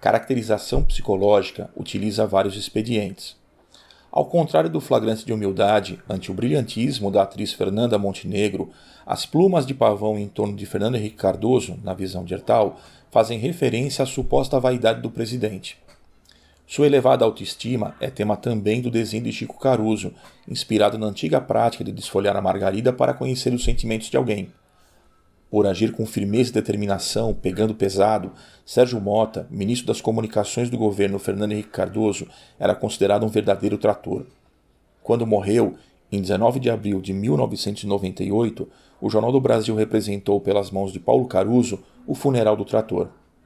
caracterização psicológica utiliza vários expedientes. Ao contrário do flagrante de humildade ante o brilhantismo da atriz Fernanda Montenegro, as plumas de pavão em torno de Fernando Henrique Cardoso, na visão de Hertal, fazem referência à suposta vaidade do presidente. Sua elevada autoestima é tema também do desenho de Chico Caruso, inspirado na antiga prática de desfolhar a margarida para conhecer os sentimentos de alguém. Por agir com firmeza e determinação, pegando pesado, Sérgio Mota, ministro das Comunicações do governo Fernando Henrique Cardoso, era considerado um verdadeiro trator. Quando morreu, em 19 de abril de 1998, o Jornal do Brasil representou pelas mãos de Paulo Caruso o funeral do trator.